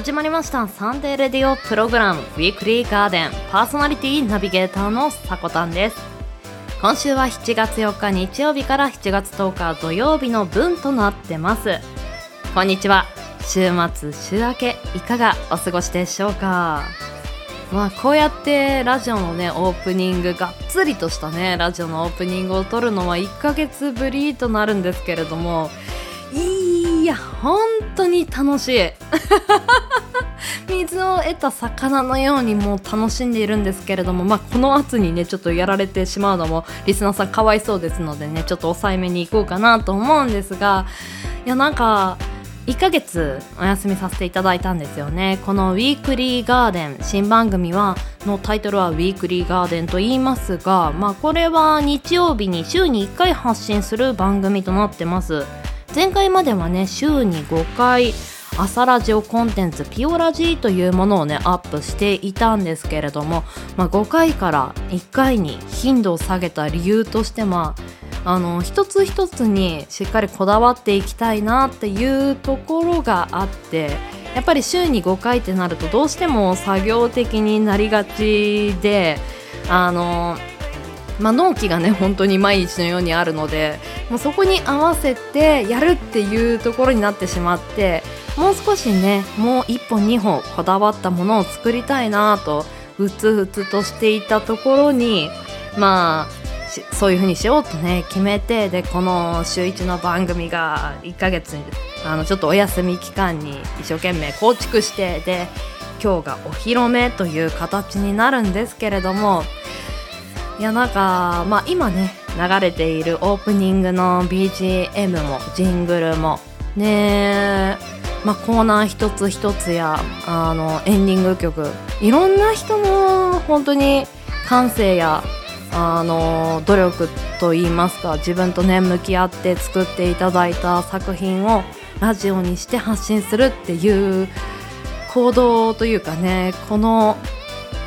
始まりました。サンデーレディオプログラムウィークリーガーデンパーソナリティナビゲーターのさこたんです。今週は7月4日日曜日から7月10日土曜日の分となってます。こんにちは。週末週明けいかがお過ごしでしょうか？まあこうやってラジオのねオープニングがっつりとしたねラジオのオープニングを撮るのは1ヶ月ぶりとなるんですけれどもいや本当に楽しい。水を得た魚のようにもう楽しんでいるんですけれども、まあ、この圧にねちょっとやられてしまうのもリスナーさんかわいそうですのでねちょっと抑えめにいこうかなと思うんですがいやなんか1ヶ月お休みさせていただいたんですよね。この「ウィークリーガーデン」新番組はのタイトルは「ウィークリーガーデン」と言いますが、まあ、これは日曜日に週に1回発信する番組となってます。前回まではね週に5回朝ラジオコンテンツピオラジというものをねアップしていたんですけれども、まあ、5回から1回に頻度を下げた理由としてまあの一つ一つにしっかりこだわっていきたいなっていうところがあってやっぱり週に5回ってなるとどうしても作業的になりがちであのまあ、納期がね本当に毎日のようにあるのでもうそこに合わせてやるっていうところになってしまってもう少しねもう1本2本こだわったものを作りたいなとうつうつとしていたところにまあそういう風にしようとね決めてでこの週1の番組が1ヶ月あのちょっとお休み期間に一生懸命構築してで今日がお披露目という形になるんですけれどもいやなんかまあ今ね流れているオープニングの BGM もジングルもねまあ、コーナー一つ一つやあのエンディング曲いろんな人の本当に感性やあの努力といいますか自分とね向き合って作っていただいた作品をラジオにして発信するっていう行動というかねこの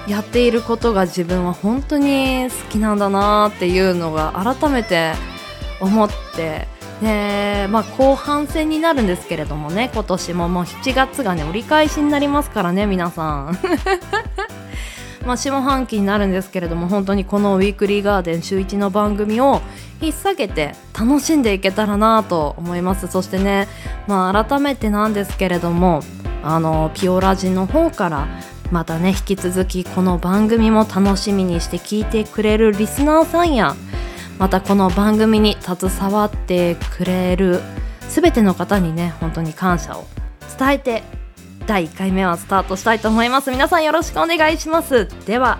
やっていることが自分は本当に好きなんだなっていうのが改めて思ってでまあ後半戦になるんですけれどもね今年ももう7月がね折り返しになりますからね皆さん。まあ下半期になるんですけれども本当にこのウィークリーガーデン週1の番組を引っ提げて楽しんでいけたらなと思います。そしてねまあ改めてなんですけれどもあのピオラジの方からまたね引き続きこの番組も楽しみにして聞いてくれるリスナーさんやまたこの番組に携わってくれる全ての方にね本当に感謝を伝えて第1回目はスタートしたいと思います。皆さんよろしくお願いします。では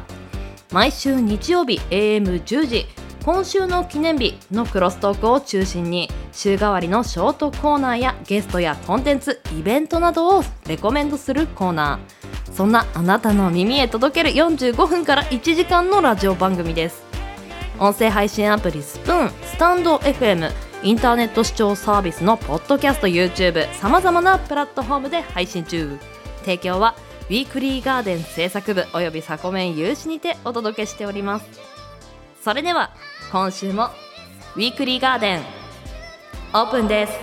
毎週日曜日 AM10 時今週の記念日のクロストークを中心に週替わりのショートコーナーやゲストやコンテンツイベントなどをレコメンドするコーナー。そんなあなたの耳へ届ける45分から1時間のラジオ番組です。音声配信アプリスプーンスタンド FM インターネット視聴サービスのポッドキャスト YouTube さまざまなプラットフォームで配信中。提供はウィークリーガーデン制作部およびサコメン有志にてお届けしております。それでは今週も。ウィークリーガーデン。オープンです。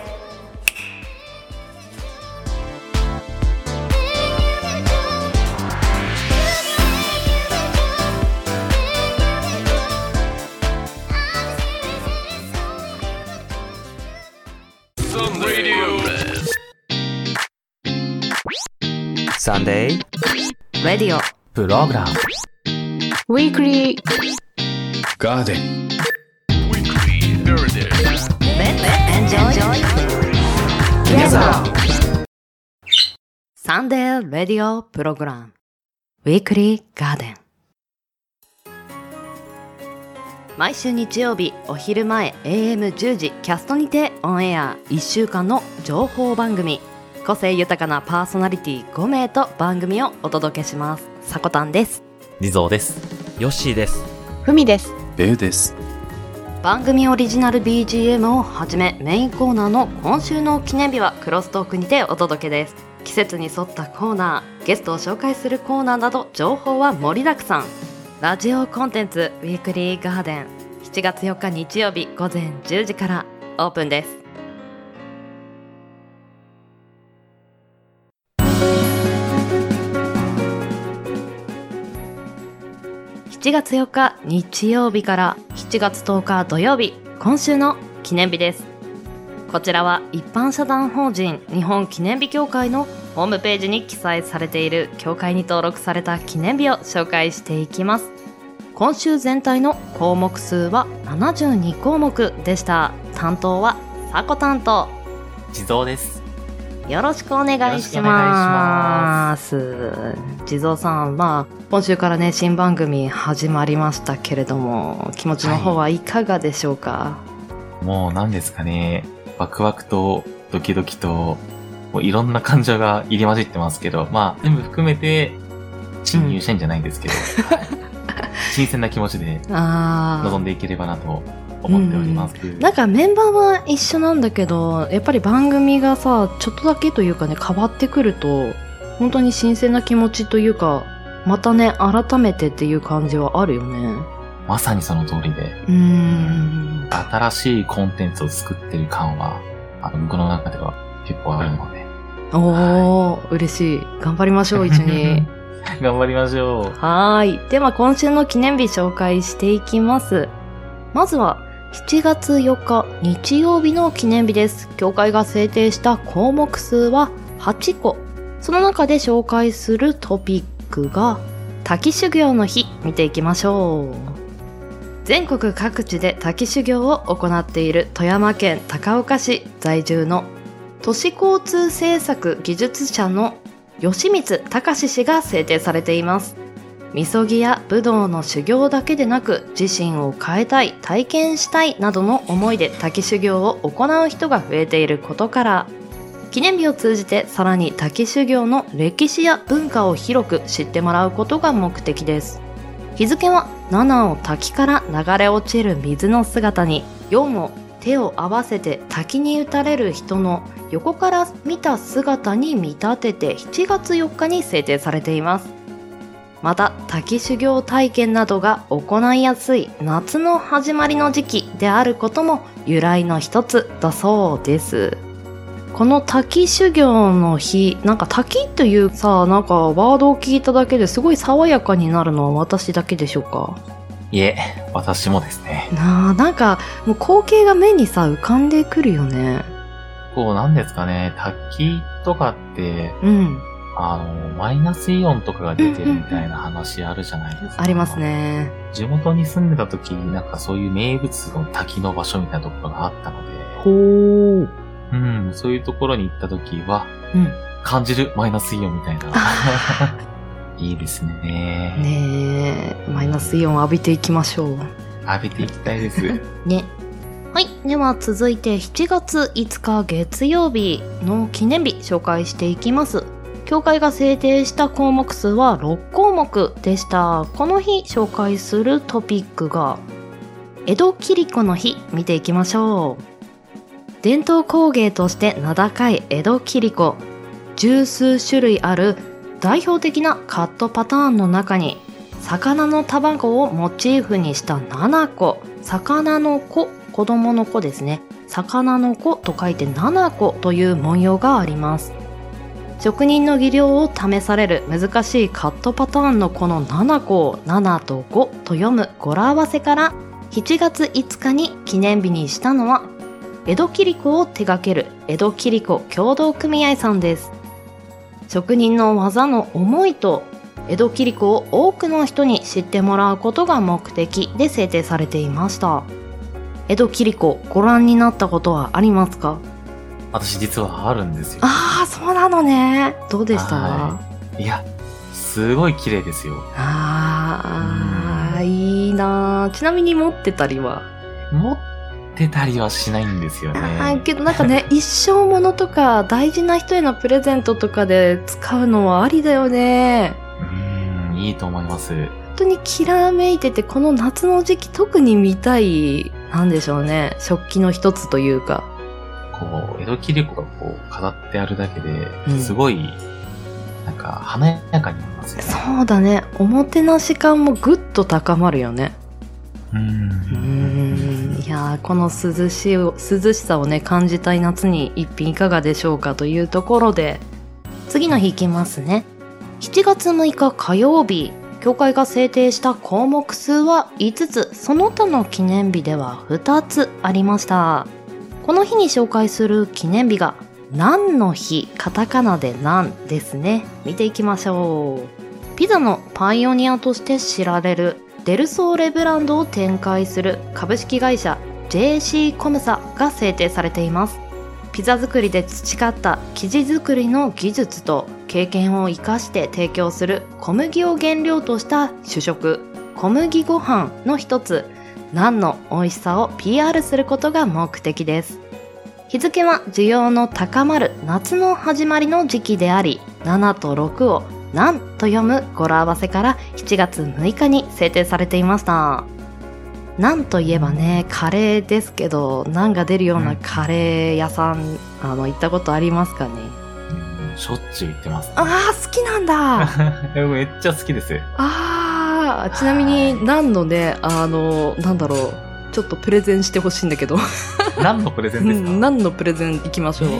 Sunday radio program Weekly Garden Sunday radio program Weekly Garden 毎週日曜日お昼前 AM10 時キャストにてオンエア1週間の情報番組個性豊かなパーソナリティ5名と番組をお届けしますさこたんですリゾーですヨッシーですふみですベウです。番組オリジナル BGM をはじめメインコーナーの今週の記念日はクロストークにてお届けです。季節に沿ったコーナーゲストを紹介するコーナーなど情報は盛りだくさん。ラジオコンテンツウィークリーガーデン7月4日日曜日午前10時からオープンです。7月4日日曜日から7月10日土曜日、今週の記念日です。こちらは一般社団法人日本記念日協会のホームページに記載されている協会に登録された記念日を紹介していきます。今週全体の項目数は72項目でした。担当はさこ担当。地蔵です。よろしくお願いします。地蔵さん、まあ、今週からね、新番組始まりましたけれども、気持ちの方はいかがでしょうか、もう何ですかね、ワクワクとドキドキと、もういろんな感情が入り混じってますけど、まあ全部含めて、侵入したいんじゃないんですけど、は い新鮮な気持ちであ臨んでいければなと思っております。あ。なんかメンバーは一緒なんだけど、やっぱり番組がさ、ちょっとだけというかね、変わってくると、本当に新鮮な気持ちというか、またね、改めてっていう感じはあるよね。まさにその通りで、うーん。新しいコンテンツを作ってる感は、あの、僕の中では結構あるので、おー、嬉しい。頑張りましょう、一緒に。頑張りましょう。はーい。では今週の記念日紹介していきます。まずは7月4日日曜日の記念日です。協会が制定した項目数は8個。その中で紹介するトピックが滝修行の日見ていきましょう。全国各地で滝修行を行っている富山県高岡市在住の都市交通政策技術者の吉光隆氏が制定されています。みそぎや武道の修行だけでなく自身を変えたい体験したいなどの思いで滝修行を行う人が増えていることから記念日を通じてさらに滝修行の歴史や文化を広く知ってもらうことが目的です。日付は7を滝から流れ落ちる水の姿に4を手を合わせて滝に打たれる人の横から見た姿に見立てて7月4日に制定されています。また滝修行体験などが行いやすい夏の始まりの時期であることも由来の一つだそうです。この滝修行の日なんか滝というさなんかワードを聞いただけですごい爽やかになるのは私だけでしょうか？いえ、私もですね。なあなんかもう光景が目にさ浮かんでくるよね。こう、なんですかね、滝とかって、うんあの、マイナスイオンとかが出てるみたいな話あるじゃないですか。あります。ね地元に住んでた時になんかそういう名物の滝の場所みたいなところがあったので、ほううん、そういうところに行った時は、うん感じるマイナスイオンみたいな。いいですね。ねえマイナスイオンを浴びていきましょう浴びていきたいです。ね。はい。では続いて7月5日月曜日の記念日紹介していきます。協会が制定した項目数は6項目でした。この日紹介するトピックが江戸切子の日見ていきましょう。伝統工芸として名高い江戸切子。十数種類ある代表的なカットパターンの中に魚の卵をモチーフにした7個魚の子子供の子ですね魚の子と書いて7個という文様があります職人の技量を試される難しいカットパターンのこの7個を7と5と読む語呂合わせから7月5日に記念日にしたのは江戸切子を手掛ける江戸切子協同組合さんです職人の技の思いと江戸切子を多くの人に知ってもらうことが目的で制定されていました。江戸切子ご覧になったことはありますか？私実はあるんですよ。ああそうなのね。どうでした？はい。や、すごい綺麗ですよ。ああいいな。ーちなみに持ってたりは？持ってたりはしないんですよね。あーけどなんかね 一生ものとか大事な人へのプレゼントとかで使うのはありだよね。うーん、いいと思います。本当にきらめいててこの夏の時期特に見たいなんでしょうね。食器の一つというかこう、江戸切子がこう、飾ってあるだけでう、ん。すごい、なんか、華やかになりますよね。そうだね。おもてなし感もぐっと高まるよね。うん。ん。いやーこの涼しい涼しさをね感じたい夏に一品いかがでしょうかというところで次の日いきますね。7月6日火曜日。協会が制定した項目数は5つ、その他の記念日では2つありました。この日に紹介する記念日が、何の日、カタカナで何ですね。見ていきましょう。ピザのパイオニアとして知られるデルソーレブランドを展開する株式会社 JC コムサが制定されています。ピザ作りで培った生地作りの技術と経験を生かして提供する小麦を原料とした主食小麦ご飯の一つナンの美味しさを PR することが目的です。日付は需要の高まる夏の始まりの時期であり7と6をナンと読む語呂合わせから7月6日に制定されていました。ナンといえばねカレーですけどナンが出るようなカレー屋さん、あの行ったことありますかね？うんしょっちゅう行ってます、ね。あー好きなんだ。めっちゃ好きです。あーちなみにナンのねあのなんだろうちょっとプレゼンしてほしいんだけど 何のプレゼンですか？何のプレゼンいきましょう、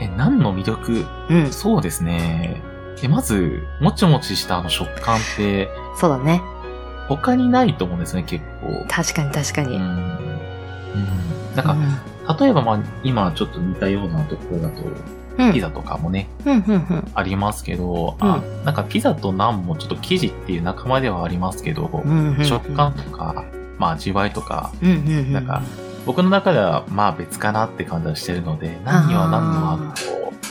え、何の魅力？うんそうですね。え、まず、もちもちしたあの食感って、そうだね他にないと思うんですね、結構。確かに確かに、うん。うん。なんか、例えばまあ、今ちょっと似たようなところだと、うんピザとかもね、ありますけど、あ、なんかピザとナンもちょっと生地っていう仲間ではありますけど、食感とか、まあ味わいとか、なんか、僕の中ではまあ別かなって感じはしてるので、何には何のあの、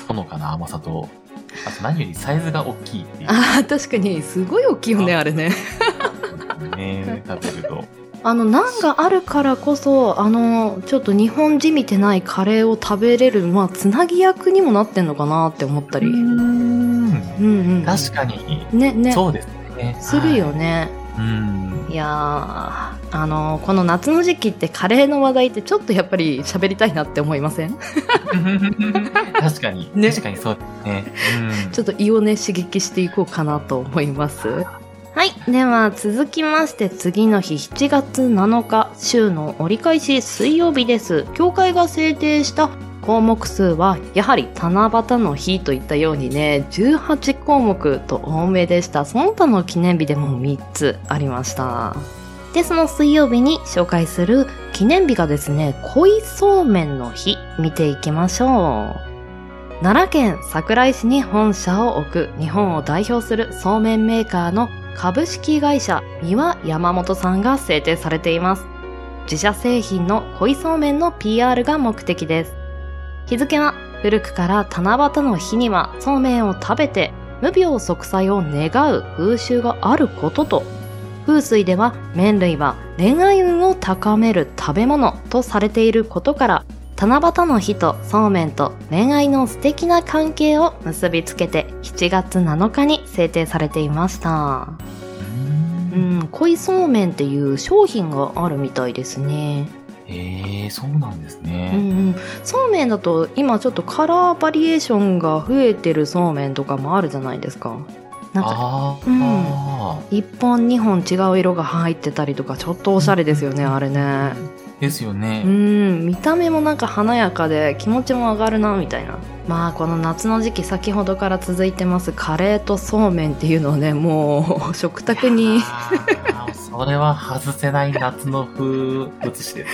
ほのかな甘さと、あと何よりサイズが大きいっていう。あー確かにすごい大きいよねあれね。ね、食べると。あのナンがあるからこそあのちょっと日本人見てないカレーを食べれるまあつなぎ役にもなってんのかなって思ったりうんうん確かに、ねねそうですね。するよはい。ね、うん。いやーあのこの夏の時期ってカレーの話題ってちょっとやっぱり喋りたいなって思いません？確かに、ね確かにそうですね。うん。ちょっと胃をね刺激していこうかなと思いますはい。では続きまして次の日7月7日週の折り返し水曜日です。協会が制定した項目数はやはり七夕の日といったようにね18項目と多めでした。その他の記念日でも3つありました。でその水曜日に紹介する記念日がですね恋そうめんの日見ていきましょう。奈良県桜井市に本社を置く日本を代表するそうめんメーカーの株式会社三輪山本さんが制定されています。自社製品の恋そうめんの PR が目的です。日付は古くから七夕の日にはそうめんを食べて無病息災を願う風習があることと。風水では麺類は恋愛運を高める食べ物とされていることから七夕の日とそうめんと恋愛の素敵な関係を結びつけて7月7日に制定されていました。うん、恋そうめんっていう商品があるみたいですね。えー、そうなんですうんうね。ん、そうめんだと今ちょっとカラーバリエーションが増えてるそうめんとかもあるじゃないですか。なんかうんあ1本2本違う色が入ってたりとかちょっとおしゃれですよね、あれね。ー。ですよね。うん見た目もなんか華やかで気持ちも上がるなみたいなまあこの夏の時期先ほどから続いてますカレーとそうめんっていうのはねもう食卓にそれは外せない夏の風物詩ですよね。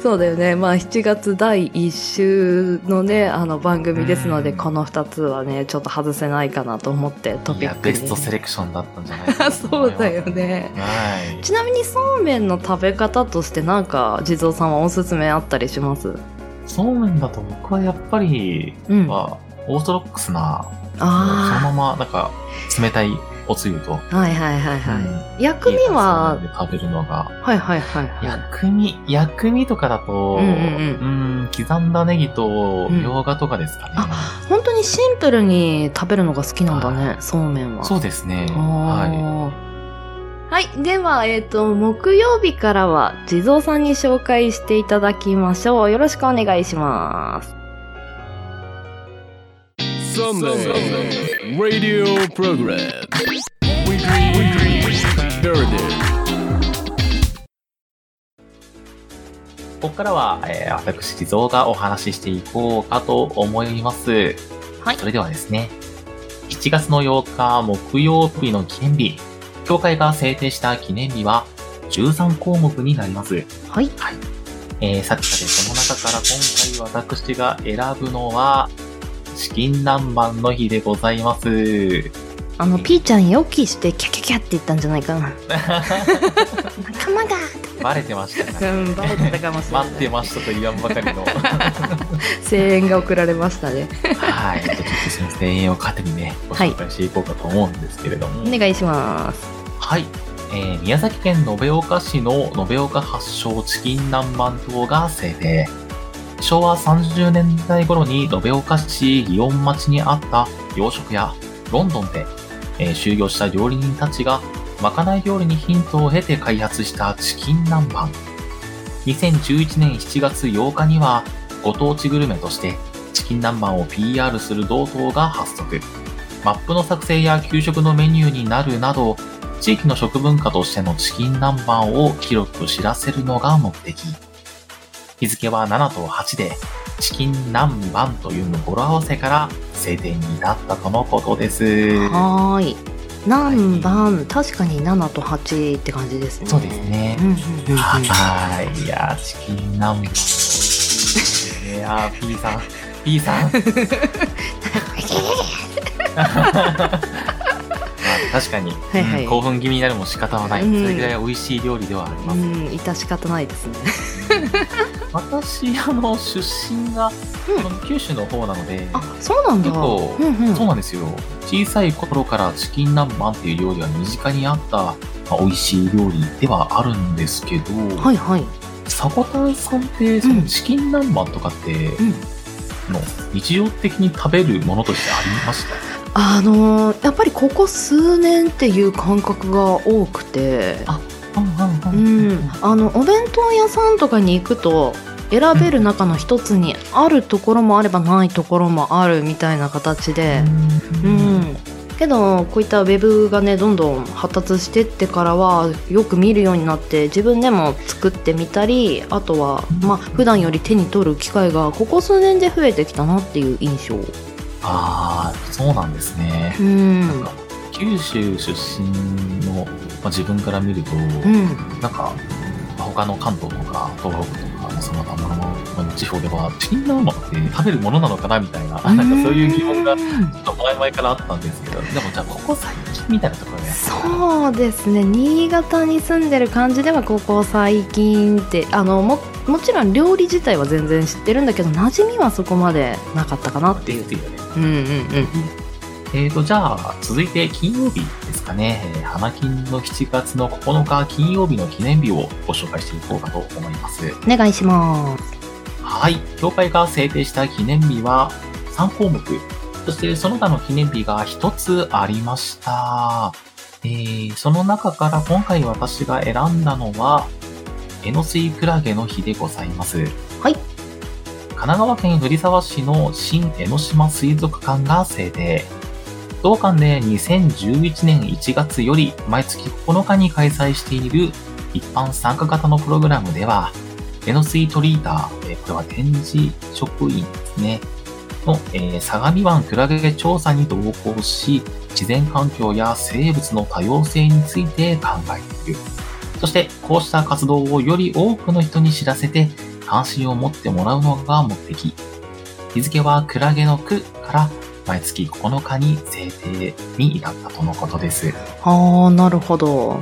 そうだよねまあ7月第1週のねあの番組ですので、うんこの2つはねちょっと外せないかなと思ってトピックにベストセレクションだったんじゃないかなと そうだよ。ねはい。ちなみにそうめんの食べ方としてなんか地蔵さんはおすすめあったりします？そうめんだと僕はやっぱり、うん。まあ、オーソドックスな、そのあまま、なんか、冷たいおつゆと、あはいはいはいはい、薬味は？で食べるのが、はいはいはいはい。薬味、薬味とかだと、うんうんん。刻んだネギと、うん。みょうがとかですかね。本当にシンプルに食べるのが好きなんだね、そうめんは。そうですね。ははい。はい。では、えっ、と、木曜日からは、地蔵さんに紹介していただきましょう。よろしくお願いします。Sunday Radio Program Weekly Narrative い。ここからは、えー私、地蔵がお話ししていこうかと思います。はいそれではですね、7月の8日木曜日の記念日、協会が制定した記念日は13項目になります。はい。えー、さてさて、その中から今回私が選ぶのは、チキン南蛮の日でございます。あの、ピーちゃん予期してキャキャキャって言ったんじゃないかな。仲間がバレてましたね。うん、バレてたかもしれない。待ってましたと言わんばかりの。声援が送られましたね。はい。ちょっとその声援を糧にね、ご紹介していこうかと思うんですけれども。お願いします。はい。えー宮崎県延岡市の延岡発祥チキン南蛮島が制定。昭和30年代頃に延岡市祇園町にあった洋食屋ロンドンで、えー就業した料理人たちがまかない料理にヒントを得て開発したチキン南蛮。2011年7月8日にはご当地グルメとしてチキン南蛮を PR する同党が発足。マップの作成や給食のメニューになるなど、地域の食文化としてのチキン南蛮を広く知らせるのが目的。日付は7と8で、チキン南蛮という語呂合わせから制定に至ったとのことです。はーい。何番、確かに7と8って感じですね。そうですねうんうんうんうんはい。いやー、チキン南蛮。いやー、P さん、P さん。まあ、確かに、はいはいうん興奮気味になるも仕方はない。うんそれぐらい美味しい料理ではあります。うん、致し方ないですね。私、あの、出身が、うん九州の方なので、あ、そうなんだ。結構うんうん、そうなんですよ。小さい頃からチキン南蛮っていう料理が身近にあった、まあ、美味しい料理ではあるんですけど、はいはい。サコタンさんって、そのチキン南蛮とかって、んの日常的に食べるものとしてありました？あのーやっぱりここ数年っていう感覚が多くて、うん、あのお弁当屋さんとかに行くと選べる中の一つにあるところもあればないところもあるみたいな形で、うん、けどこういったウェブがねどんどん発達してってからはよく見るようになって自分でも作ってみたりあとはまあ普段より手に取る機会がここ数年で増えてきたなっていう印象。ああ、そうなんですね。うん。なんか九州出身の、まあ、自分から見ると、うん。なんか、まあ他の関東とか東北とか、その他のの地方では、チキン南蛮って食べるものなのかなみたいな、なんかそういう疑問がちょっと前々からあったんですけど、でもじゃあここ最近みたいなところでそうですね。新潟に住んでる感じではここ最近ってあのももちろん料理自体は全然知ってるんだけど馴染みはそこまでなかったかなっていうですよね。うんうんうんえーと、じゃあ、続いて金曜日ですかね。えー花金の7月の9日金曜日の記念日をご紹介していこうかと思います。お願いしますはい。協会が制定した記念日は3項目。そしてその他の記念日が1つありました。えー、その中から今回私が選んだのは、エノスイクラゲの日でございます。はい神奈川県藤沢市の新江ノ島水族館が制定。同館で2011年1月より毎月9日に開催している一般参加型のプログラムでは、エノスイトリーター、えーこれは展示職員ですね、の、えー相模湾クラゲ調査に同行し、自然環境や生物の多様性について考えている。そして、こうした活動をより多くの人に知らせて、関心を持ってもらうのが目的。日付はクラゲの区から毎月9日に制定に至ったとのことです。ああなるほど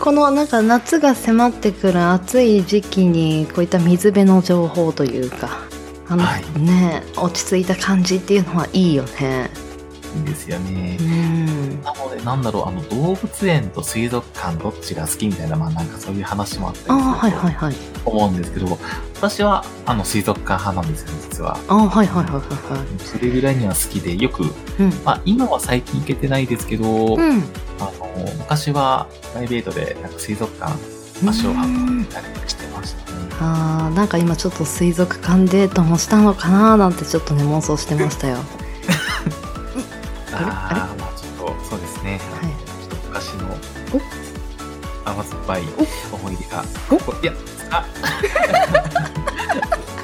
このなんか夏が迫ってくる暑い時期にこういった水辺の情報というかあの、はいね落ち着いた感じっていうのはいいよねいいですよねう。んなので、なんだろう、あの、動物園と水族館どっちが好きみたいな、まあなんかそういう話もあったりするはいはいはいと思うんですけど、私は、あの、水族館派なんですよ、実は。ああはいはいはいはいはそれぐらいには好きで、よく、いうんまあ今は最近行けてないですけど、うんあの、昔はプライベートで、なんか水族館足を運んでたりしてましたね。あーなんか今ちょっと水族館デートもしたのかななんてちょっとね妄想してましたよ。あれ？ああ、まあちょっと、そうですね。はいちょっと昔の甘酸っぱいお？思い出が。お？いや、あ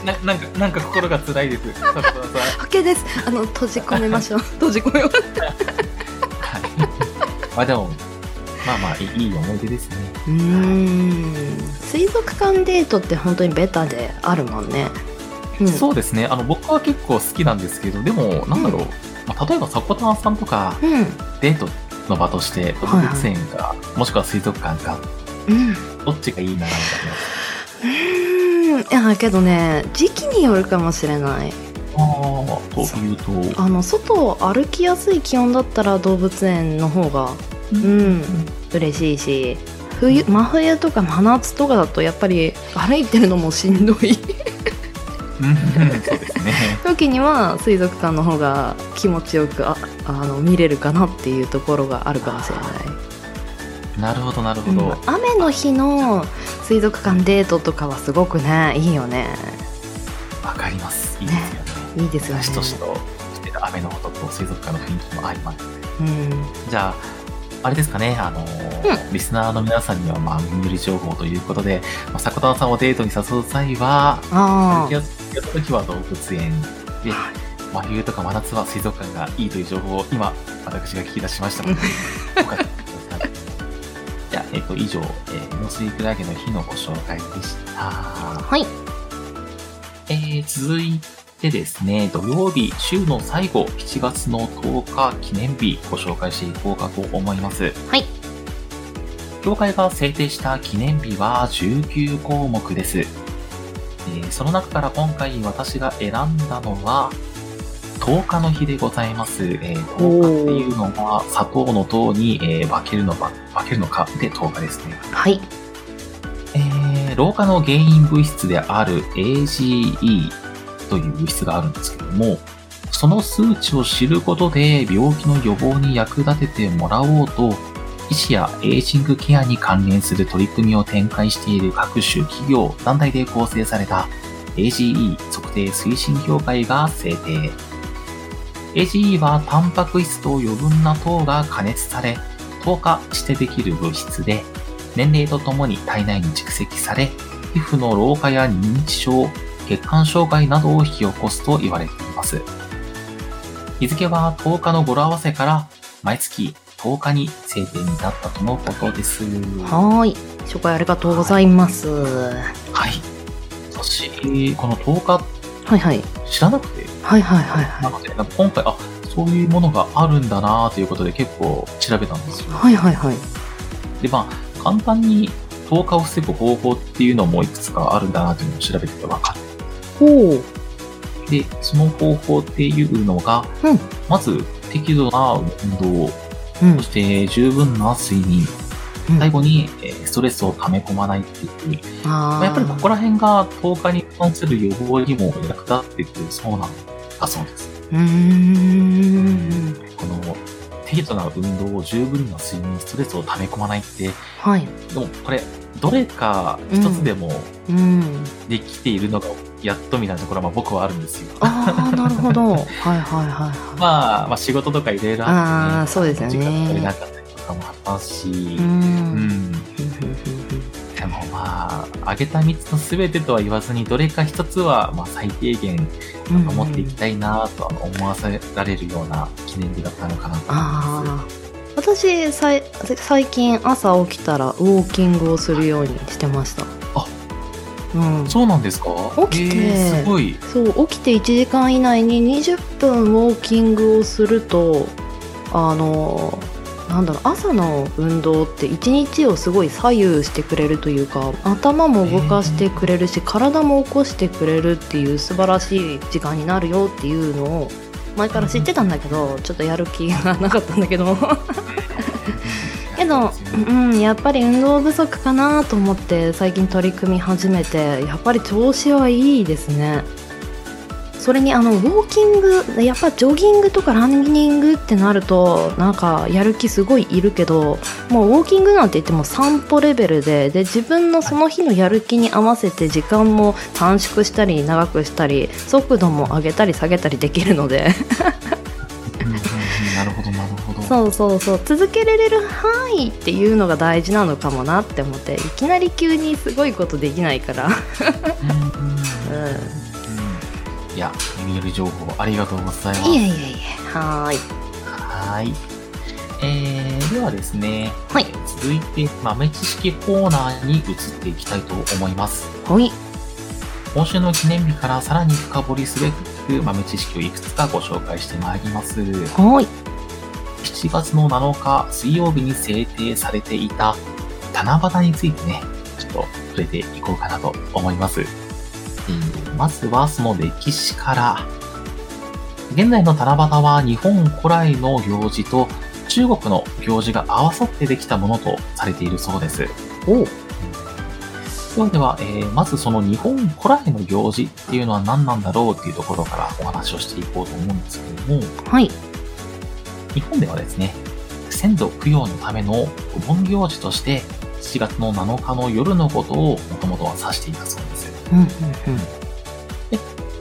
ななんか、なんか心が辛いです。OK ですあの閉じ込めましょう 閉じ込めようはい。まあでも、まあまあ、いい思い出ですね。うーん水族館デートって本当にベタであるもんね、うん、そうですね。あの、僕は結構好きなんですけど、でも、なんだろう。まあ、例えば、迫田さんとか、うん。デートの場として、動はいはい。物園か、もしくは水族館か、うん。どっちがいいな、みたいな。うーん。いやけどね時期によるかもしれない。ああ、というと、あの外を歩きやすい気温だったら動物園の方がうん。嬉しいし冬真冬とか真夏とかだとやっぱり歩いてるのもしんどい。うん、そうですね。時には水族館の方が気持ちよくああの見れるかなっていうところがあるかもしれないなるほど、なるほうんど。雨の日の水族館デートとかはすごくねいいよねわ、かります。いいですよね。いいですよねしとしとしてる雨の音と水族館の雰囲気も相まって。うんじゃあ、あれですかね、あのーリスナーの皆さんには、まあ、り情報ということで、まあ、迫田さんをデートに誘う際は、あやった時は動物園で、真冬とか真夏は水族館がいいという情報を今、私が聞き出しましたので、お書きください。じゃあ、えっ、と、以上、えー、ノスイクラゲの日のご紹介でした。あはい。えー続いてですね、土曜日、週の最後、7月の10日記念日、ご紹介していこうかと思います。はい。協会が制定した記念日は19項目です。えーその中から今回私が選んだのは、10日の日でございます。えー10日っていうのは、砂糖の糖に、えー化けるのば、化けるのかで10日ですね。はいえー老化の原因物質である AGE という物質があるんですけども、その数値を知ることで病気の予防に役立ててもらおうと、医師やエイジングケアに関連する取り組みを展開している各種企業、団体で構成された AGE 測定推進協会が制定。AGE はタンパク質と余分な糖が加熱され、糖化してできる物質で、年齢とともに体内に蓄積され、皮膚の老化や認知症、血管障害などを引き起こすと言われています。日付は10日の語呂合わせから毎月10日に制定に至ったとのことです。はーい紹介ありがとうございますははい。私、この10日いはい知らなくて、はいはいはいはなので、今回、あ、そういうものがあるんだなということで結構調べたんですよ。いはいはいはいで、まあ、簡単に10日を防ぐ方法っていうのもいくつかあるんだなというのを調べてて分かっておおで、その方法っていうのが、うん。まず適度な運動、うん。そして十分な睡眠、うん。最後に、えーストレスを溜め込まないっていう、やっぱりここら辺が10日に関する予防にも役立ってくるそうなんだそうです。うーん。この適度な運動を十分な睡眠、ストレスを溜め込まないって、はい。でもこれ、どれか一つでもうん。できているのがやっとみたいなところはまあ僕はあるんですよ。ああなるほど。はいはいはいはい。まあ、まあ仕事とかいろいろあって、ね、あーそうですよね。時間取れなかったりとかもあったし、ううん。ん。でもまあ、あげた3つの全てとは言わずに、どれか一つは、まあ最低限守っていきたいなとは思わせられるような記念日だったのかなと思います。ああ私さい最近朝起きたらウォーキングをするようにしてました。あうん。そうなんですか？起きて。えーすごい。そう起きて1時間以内に20分ウォーキングをするとあのなんだろう朝の運動って一日をすごい左右してくれるというか頭も動かしてくれるし体も起こしてくれるっていう素晴らしい時間になるよっていうのを前から知ってたんだけどちょっとやる気がなかったんだけど けど、うん、やっぱり運動不足かなと思って最近取り組み始めてやっぱり調子はいいですね。それにあのウォーキングやっぱジョギングとかランニングってなるとなんかやる気すごいいるけどもうウォーキングなんて言っても散歩レベルでで自分のその日のやる気に合わせて時間も短縮したり長くしたり速度も上げたり下げたりできるので。そうそうそう続けられる範囲っていうのが大事なのかもなって思っていきなり急にすごいことできないから、うんいや、耳寄り情報ありがとうございます。いえいえいえ。はーい。はーい。えー、ではですね、はい続いて豆知識コーナーに移っていきたいと思います。はい。今週の記念日からさらに深掘りすべく豆知識をいくつかご紹介してまいります。はい。7月の7日水曜日に制定されていた七夕についてね、ちょっと触れていこうかなと思います。えーまずはその歴史から。現在の七夕は日本古来の行事と中国の行事が合わさってできたものとされているそうです。おではでは、えーまずその日本古来の行事っていうのは何なんだろうっていうところからお話をしていこうと思うんですけれども、はい。日本ではですね、先祖供養のためのお盆行事として、7月の7日の夜のことをもともとは指していたそうです。うんうん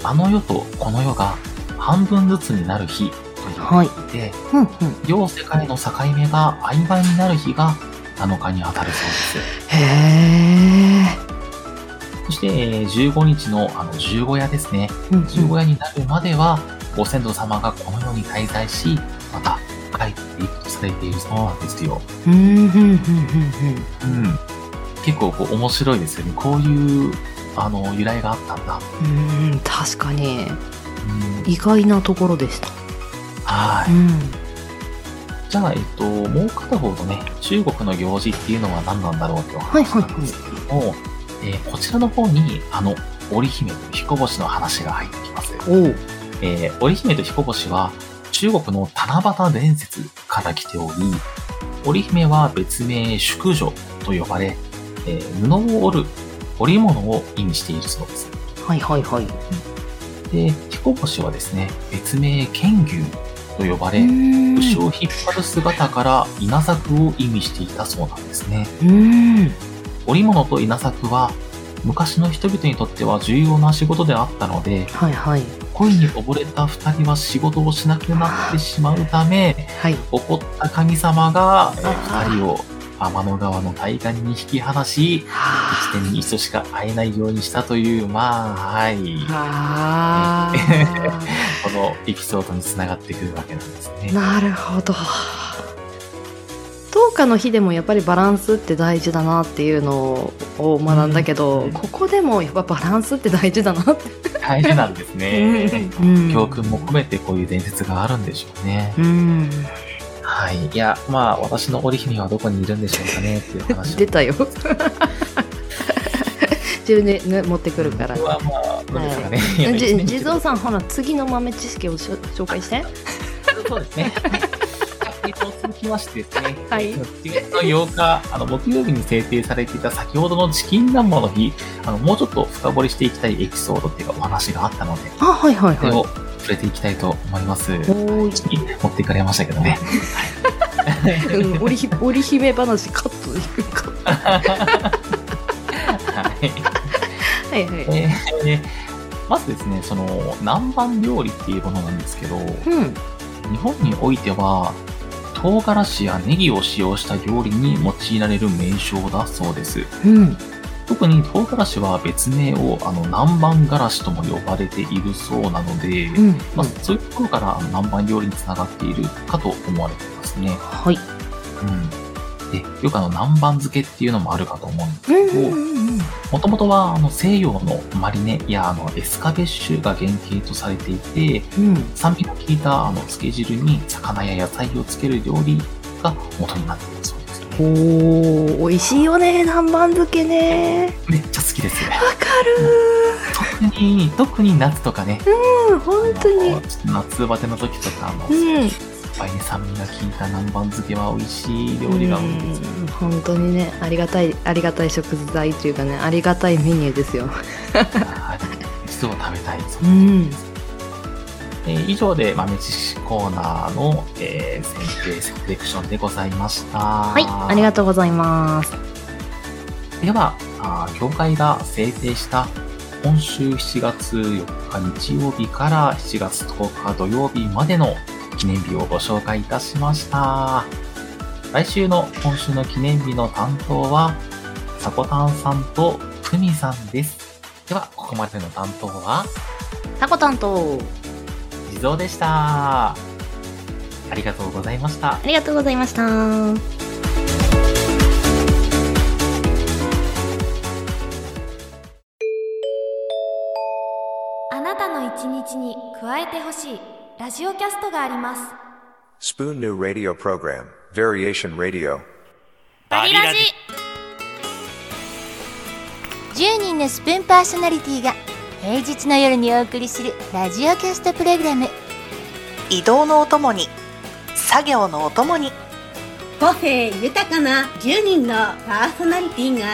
あの世とこの世が半分ずつになる日と言われていて、うん。うんうん。両世界の境目が曖昧になる日が7日に当たるそうです。へー。そして、えー15日のあの十五夜ですね。うんうん十五夜になるまでは、ご先祖様がこの世に滞在し、また帰っていているそうなんですよ。うん。結構こう面白いですよね。こういう、あの、由来があったんだ。うん。うん、確かにうん。意外なところでした。はい。うん。じゃあ、えっと、もう片方のね、中国の行事っていうのは何なんだろうってお話なんですけども、えーこちらの方に、あの、織姫と彦星の話が入ってきます。おう。えー織姫と彦星は中国の七夕伝説から来ており、織姫は別名淑女と呼ばれ、えー布を織る織物を意味しているそうです。はいはいはい。で、彦星はですね、別名剣牛と呼ばれ、うん牛を引っ張る姿から稲作を意味していたそうなんですね。うん。織物と稲作は昔の人々にとっては重要な仕事であったので、はいはい。恋に溺れた二人は仕事をしなくなってしまうため、はい。怒った神様が、えーあー二人を天の川の対岸に引き離し、は一年に一度しか会えないようにしたという、まあ、はい。あ。このエピソードにつながってくるわけなんですね。なるほど。10日の日でもやっぱりバランスって大事だなっていうのを学んだけど、うんここでもやっぱバランスって大事だなって。大事なんですね。うん教訓も込めてこういう伝説があるんでしょうね。うん。はい。いや、まあ、私の織姫はどこにいるんでしょうかねっていう話を出たよ。自分で、ね、持ってくるから僕。はまあ、どうですかね。じ地一年蔵さんほら次の豆知識を紹介して。そうですね。えっと、続きましてですね。はい7月の8日、あの、木曜日に制定されていた先ほどのチキン団子の日、あの、もうちょっと深掘りしていきたいエピソードっていうかお話があったので、あはいはいそれをはい。触れていきたいと思います。持っていかれましたけどね。うん、織ひ織姫話カットいくか。はい。はいはい。えーまずですね、その、南蛮料理っていうものなんですけど、うん。日本においては、唐辛子やネギを使用した料理に用いられる名称だそうです。うん。特に唐辛子は別名をあの南蛮辛子とも呼ばれているそうなので、うん。まあ、そういうところから南蛮料理につながっているかと思われていますね。はい。うん。で、よくあの南蛮漬けっていうのもあるかと思うんですうんけど。もともとはあの西洋のマリネやあのエスカベッシュが原型とされていて、うん。酸味の効いたあの漬け汁に魚や野菜をつける料理が元になっているそうですね。おー、美味しいよね、南蛮漬けね。めっちゃ好きです。わか特に、特に夏とかね。る。うん、本当に夏バテの時とか、あの、うん。いっぱいに酸味が効いた南蛮漬けは美味しい料理が多いですよ。うん本当にね、ありがたい、ありがたい食材というかね、ありがたいメニューですよ。はい一度は食べたい。そうん。えー以上で豆知識コーナーの、えー選定セレクションでございました。はい、ありがとうございます。では、あー協会が制定した今週7月4日日曜日から7月10日土曜日までの記念日をご紹介いたしました。来週の今週の記念日の担当は、さこたんさんとふみさんです。では、ここまでの担当は、さこたんと、地蔵でした。ありがとうございましたあ。りがとうございました。あなたの一日に加えてほしいラジオキャストがあります。Spoon New Radio Program, Variation Radio. バリラジ。10人のスプーンパーソナリティが平日の夜にお送りするラジオキャストプログラム。移動のお供に作業のお供に。個性豊かな10人のパーソナリティが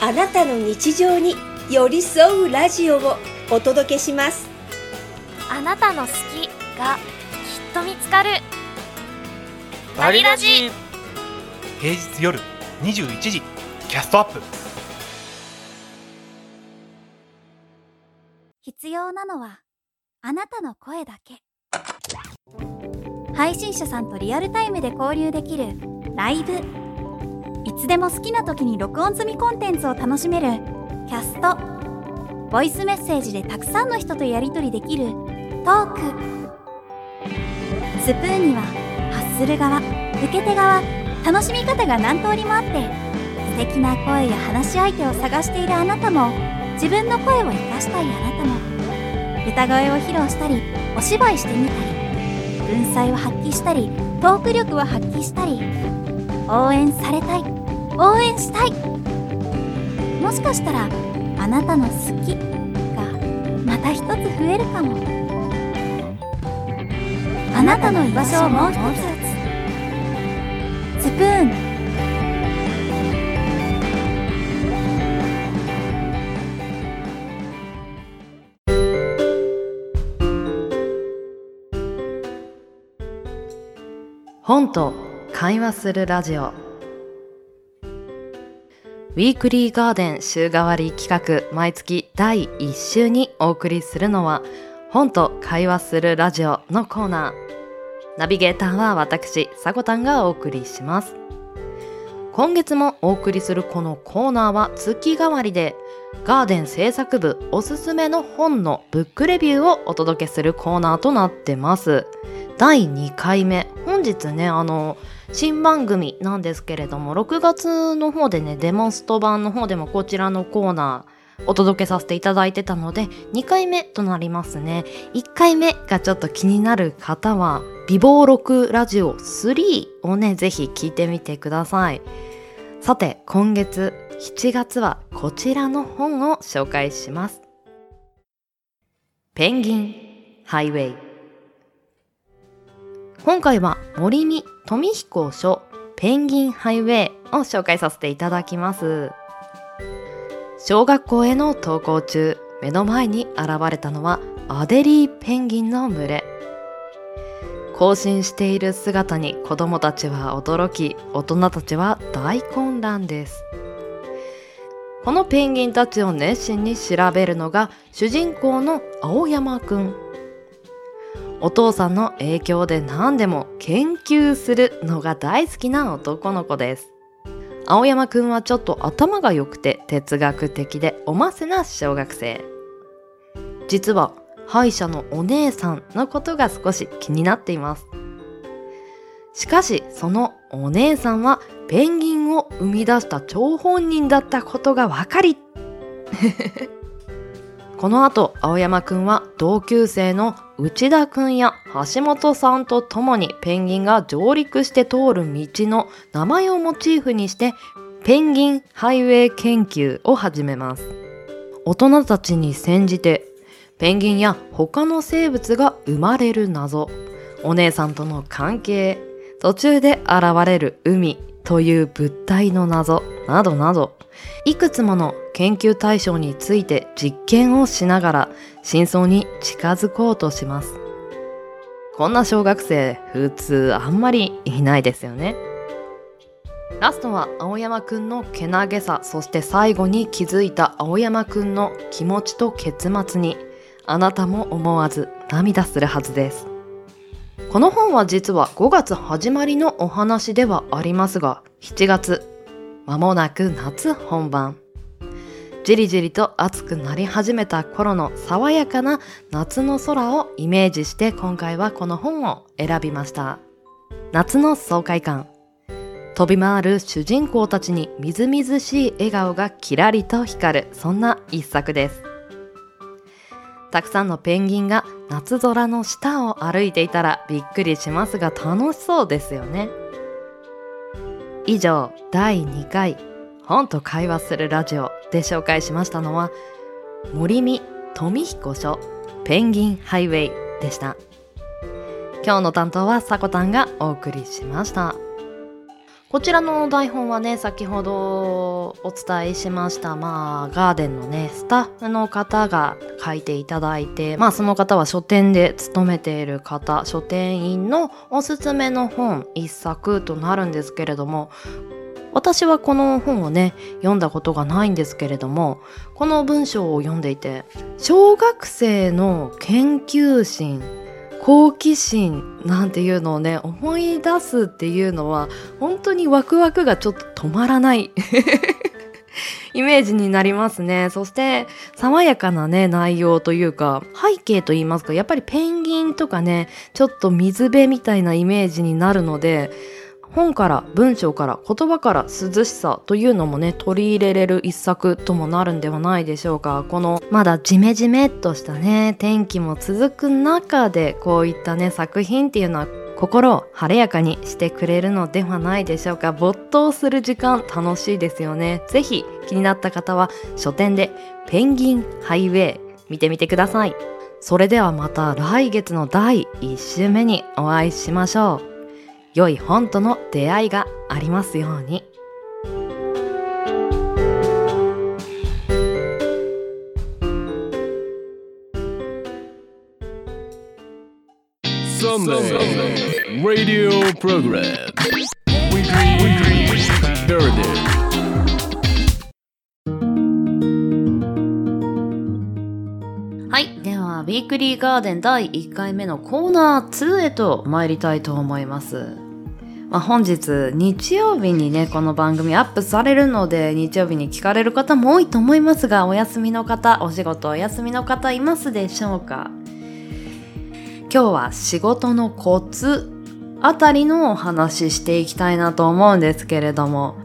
あなたの日常に寄り添うラジオをお届けしますあなたの好きがきっと見つかる。バリラジ。平日夜21時キャストアップ。必要なのはあなたの声だけ。配信者さんとリアルタイムで交流できるライブ。いつでも好きな時に録音済みコンテンツを楽しめるキャスト。ボイスメッセージでたくさんの人とやり取りできるトーク。スプーンには発する側受け手側楽しみ方が何通りもあって素敵な声や話し相手を探しているあなたも自分の声を生かしたいあなたも歌声を披露したりお芝居してみたり文才を発揮したりトーク力を発揮したり応援されたい応援したい。もしかしたらあなたの好きがまた一つ増えるかも。あなたの居場所をもう一つスプーン。本と会話するラジオウィークリーガーデン。週替わり企画毎月第1週にお送りするのは本と会話するラジオ。のコーナーナビゲーターは私さこたんがお送りします。今月もお送りするこのコーナーは月替わりでガーデン制作部おすすめの本のブックレビューをお届けするコーナーとなってます。第2回目。本日ねあの新番組なんですけれども6月の方でねデモンスト版の方でもこちらのコーナーお届けさせていただいてたので2回目となりますね。1回目がちょっと気になる方は美貌録ラジオ3をねぜひ聞いてみてください。さて今月7月はこちらの本を紹介します。ペンギンハイウェイ。今回は森見富彦書ペンギンハイウェイを紹介させていただきます。小学校への登校中目の前に現れたのはアデリーペンギンの群れ。行進している姿に子供たちは驚き大人たちは大混乱です。このペンギンたちを熱心に調べるのが主人公の青山くん。お父さんの影響で何でも研究するのが大好きな男の子です。青山くんはちょっと頭が良くて哲学的でおませな小学生。実は歯医者のお姉さんのことが少し気になっています。しかしそのお姉さんはペンギンを生み出した張本人だったことが分かり。この後青山くんは同級生の内田くんや橋本さんと共にペンギンが上陸して通る道の名前をモチーフにしてペンギンハイウェイ研究を始めます。大人たちに煎じてペンギンや他の生物が生まれる謎。お姉さんとの関係途中で現れる海という物体の謎などなど。いくつもの研究対象について実験をしながら真相に近づこうとします。こんな小学生普通あんまりいないですよね。ラストは青山くんのけなげさそして最後に気づいた青山くんの気持ちと結末にあなたも思わず涙するはずです。この本は実は5月始まりのお話ではありますが7月まもなく夏本番。じりじりと暑くなり始めた頃の爽やかな夏の空をイメージして今回はこの本を選びました。夏の爽快感。飛び回る主人公たちにみずみずしい笑顔がキラリと光る、そんな一作です。たくさんのペンギンが夏空の下を歩いていたらびっくりしますが楽しそうですよね。以上、第2回、本と会話するラジオで紹介しましたのは、森見富彦書ペンギンハイウェイでした。今日の担当はさこたんがお送りしました。こちらの台本はね、先ほどお伝えしました、まあ、ガーデンのね、スタッフの方が書いていただいて、まあ、その方は書店で勤めている方、書店員のおすすめの本一作となるんですけれども、私はこの本をね、読んだことがないんですけれども、この文章を読んでいて、小学生の研究心、好奇心なんていうのをね思い出すっていうのは本当にワクワクがちょっと止まらない イメージになりますね。そして爽やかなね内容というか背景といいますかやっぱりペンギンとかねちょっと水辺みたいなイメージになるので本から文章から言葉から涼しさというのもね取り入れれる一作ともなるんではないでしょうか。このまだジメジメっとしたね天気も続く中でこういったね作品っていうのは心を晴れやかにしてくれるのではないでしょうか。没頭する時間楽しいですよね。ぜひ気になった方は書店でペンギンハイウェイ見てみてください。それではまた来月の第1週目にお会いしましょう。良い本との出会いがありますように。Sunday Radio Program Weekly Heritage はい。では、ウィークリーガーデン第1回目のコーナー2へと参りたいと思います。まあ、本日、日曜日にね、この番組アップされるので、日曜日に聞かれる方も多いと思いますが、お休みの方、お仕事お休みの方いますでしょうか？今日は仕事のコツあたりのお話ししていきたいなと思うんですけれども、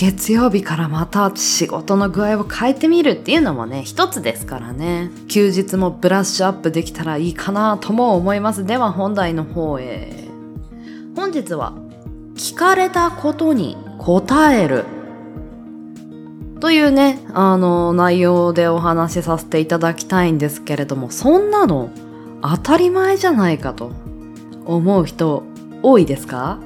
月曜日からまた仕事の具合を変えてみるっていうのもね、一つですからね。休日もブラッシュアップできたらいいかなとも思います。では本題の方へ。本日は、聞かれたことに答える。というね、あの、内容でお話しさせていただきたいんですけれども、そんなの当たり前じゃないかと思う人多いですか？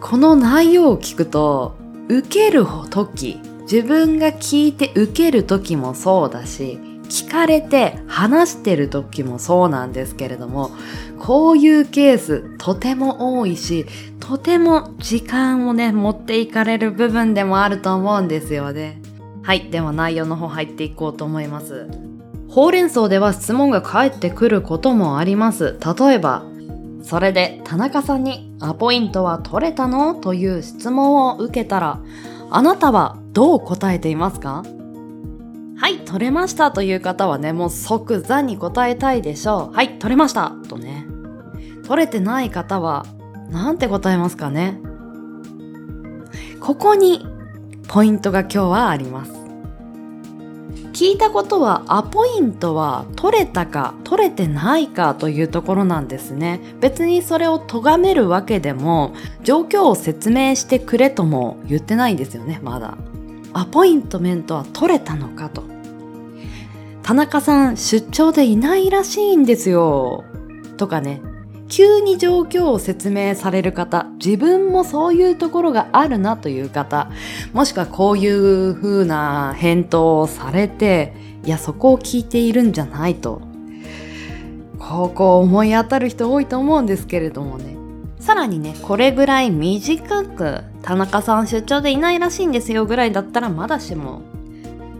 この内容を聞くと、受ける時、自分が聞いて受ける時もそうだし、聞かれて話してる時もそうなんですけれども、こういうケースとても多いし、とても時間をね、持っていかれる部分でもあると思うんですよね。はい、では内容の方入っていこうと思います。ほうれん草では質問が返ってくることもあります。例えば、それで田中さんにアポイントは取れたの？という質問を受けたら、あなたはどう答えていますか？はい、取れましたという方はね、もう即座に答えたいでしょう。はい、取れましたとね。取れてない方は、なんて答えますかね？ここにポイントが今日はあります。聞いたことはアポイントは取れたか取れてないかというところなんですね。別にそれを咎めるわけでも状況を説明してくれとも言ってないんですよねまだ。アポイントメントは取れたのかと。田中さん出張でいないらしいんですよ。とかね。急に状況を説明される方、自分もそういうところがあるなという方、もしくはこういう風な返答をされて、いや、そこを聞いているんじゃないと。こうこう思い当たる人多いと思うんですけれどもね。さらにね、これぐらい短く、田中さん出張でいないらしいんですよぐらいだったらまだしも、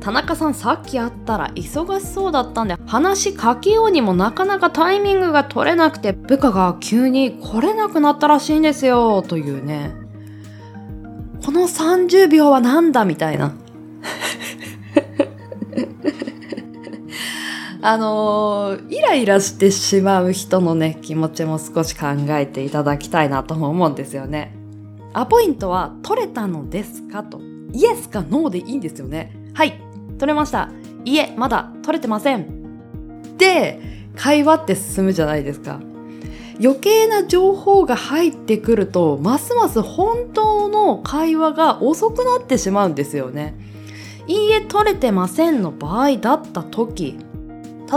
田中さんさっき会ったら忙しそうだったんで話しかけようにもなかなかタイミングが取れなくて部下が急に来れなくなったらしいんですよというねこの30秒はなんだみたいな あのーイライラしてしまう人のね、気持ちも少し考えていただきたいなとも思うんですよね。アポイントは取れたのですかと。イエスかノーでいいんですよね。はい、取れました。いえ、まだ取れてません。で、会話って進むじゃないですか。余計な情報が入ってくると、ますます本当の会話が遅くなってしまうんですよね。いいえ、取れてませんの場合だった時、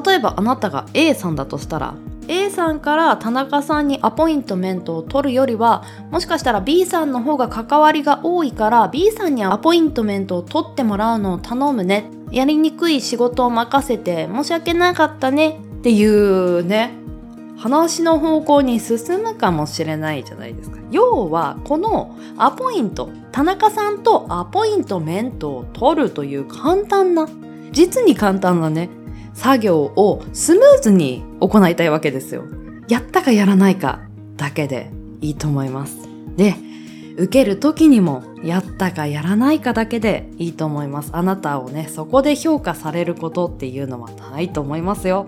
例えばあなたが A さんだとしたら A さんから田中さんにアポイントメントを取るよりはもしかしたら B さんの方が関わりが多いから B さんにアポイントメントを取ってもらうのを頼むね。やりにくい仕事を任せて申し訳なかったね。っていうね。話の方向に進むかもしれないじゃないですか。要はこのアポイント田中さんとアポイントメントを取るという簡単な実に簡単なね。作業をスムーズに行いたいわけですよ。やったかやらないかだけでいいと思います。で、受ける時にもやったかやらないかだけでいいと思います。あなたをね、そこで評価されることっていうのはないと思いますよ。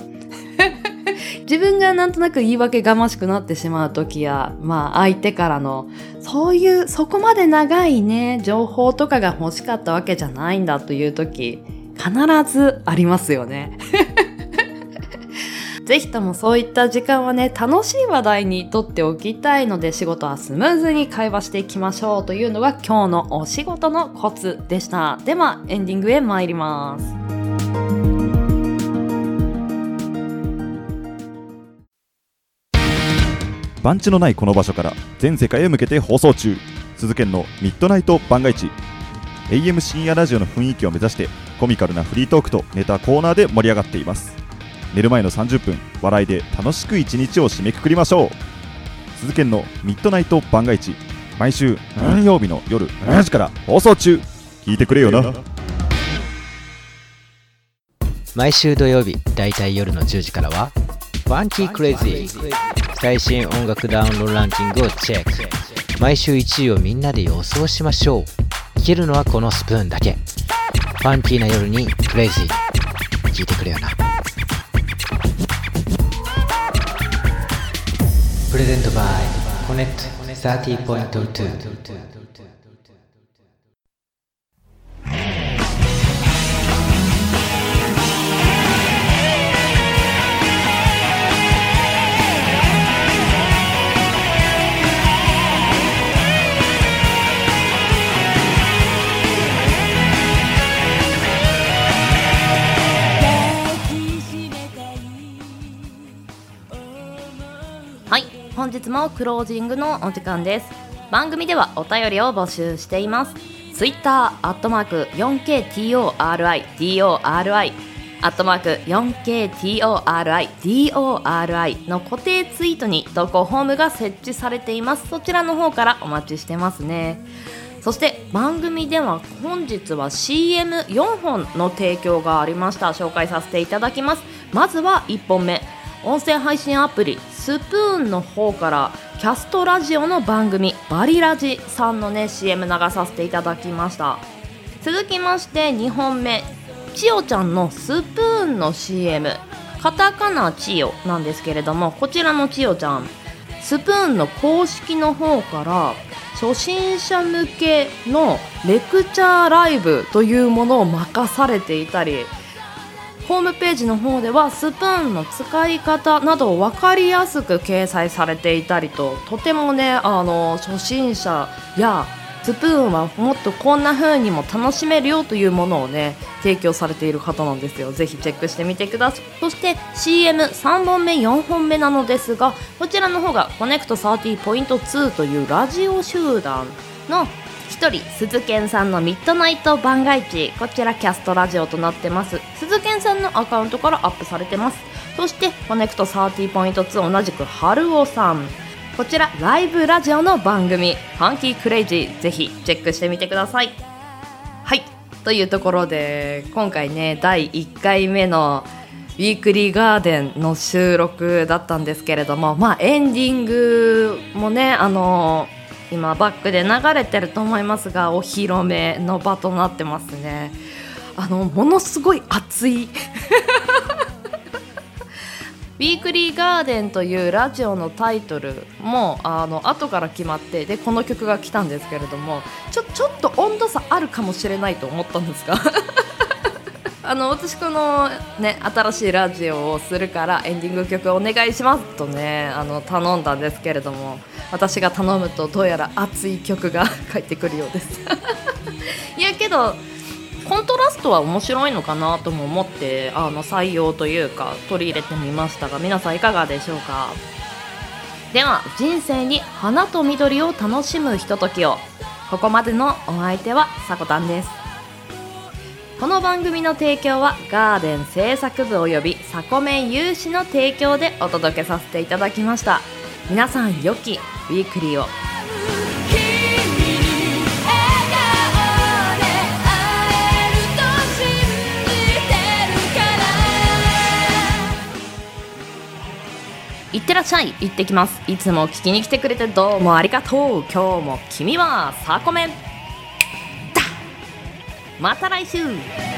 自分がなんとなく言い訳がましくなってしまう時や、まあ相手からの、そういう、そこまで長いね、情報とかが欲しかったわけじゃないんだという時、必ずありますよね。ぜひともそういった時間はね、楽しい話題にとっておきたいので仕事はスムーズに会話していきましょうというのが今日のお仕事のコツでした。では、エンディングへ参ります。番地のないこの場所から全世界へ向けて放送中鈴研のミッドナイト番外地 AM 深夜ラジオの雰囲気を目指してコミカルなフリートークとネタコーナーで盛り上がっています。寝る前の30分笑いで楽しく一日を締めくくりましょう。鈴研のミッドナイト番外地毎週何曜日の夜7時から放送中。聞いてくれよな。毎週土曜日だいたい夜の10時からは「ファンキークレイジー」最新音楽ダウンロードランキングをチェック。毎週1位をみんなで予想しましょう。聞けるのはこのスプーンだけ。ファンキーな夜にクレイジー。聞いてくれよな。プレゼントバイコネクト30.2本日もクロージングのお時間です。番組ではお便りを募集しています。ツイッターアットマーク 4KTORI DORI アットマーク 4KTORI DORI の固定ツイートに投稿フォームが設置されています。そちらの方からお待ちしてますね。そして番組では本日は CM4 本の提供がありました紹介させていただきますまずは1本目音声配信アプリスプーンの方からキャストラジオの番組バリラジさんのね CM 流させていただきました。続きまして2本目。ちよちゃんのスプーンの CM カタカナちよなんですけれどもこちらのちよちゃん。スプーンの公式の方から初心者向けのレクチャーライブというものを任されていたりホームページの方ではスプーンの使い方などを分かりやすく掲載されていたりととてもねあの初心者やスプーンはもっとこんな風にも楽しめるよというものをね提供されている方なんですよ。ぜひチェックしてみてください。そして CM3 本目4本目なのですがこちらの方がコネクト30.2というラジオ集団の一人鈴賢さんのミッドナイト番外地。こちらキャストラジオとなってます。鈴賢さんのアカウントからアップされてます。そしてコネクト30.2同じく春尾さん。こちらライブラジオの番組「ファンキークレイジー」ぜひチェックしてみてください。はい。というところで今回ね第1回目のウィークリーガーデンの収録だったんですけれどもまあエンディングもねあの今バックで流れてると思いますがお披露目の場となってますね。あのものすごい熱い「ウィークリーガーデン」というラジオのタイトルもあの後から決まってでこの曲が来たんですけれどもちょちょっと温度差あるかもしれないと思ったんですがあの私このね新しいラジオをするからエンディング曲お願いします。とねあの頼んだんですけれども私が頼むとどうやら熱い曲が 返ってくるようです。いやけどコントラストは面白いのかなとも思ってあの採用というか取り入れてみましたが皆さんいかがでしょうか？では人生に花と緑を楽しむひとときを。ここまでのお相手はさこたんです。この番組の提供はガーデン制作部およびサコメ有志の提供でお届けさせていただきました。皆さん良きウィークリーを。いってらっしゃい。行ってきます。いつも聞きに来てくれてどうもありがとう。今日も君はサコメ。ンまた来週。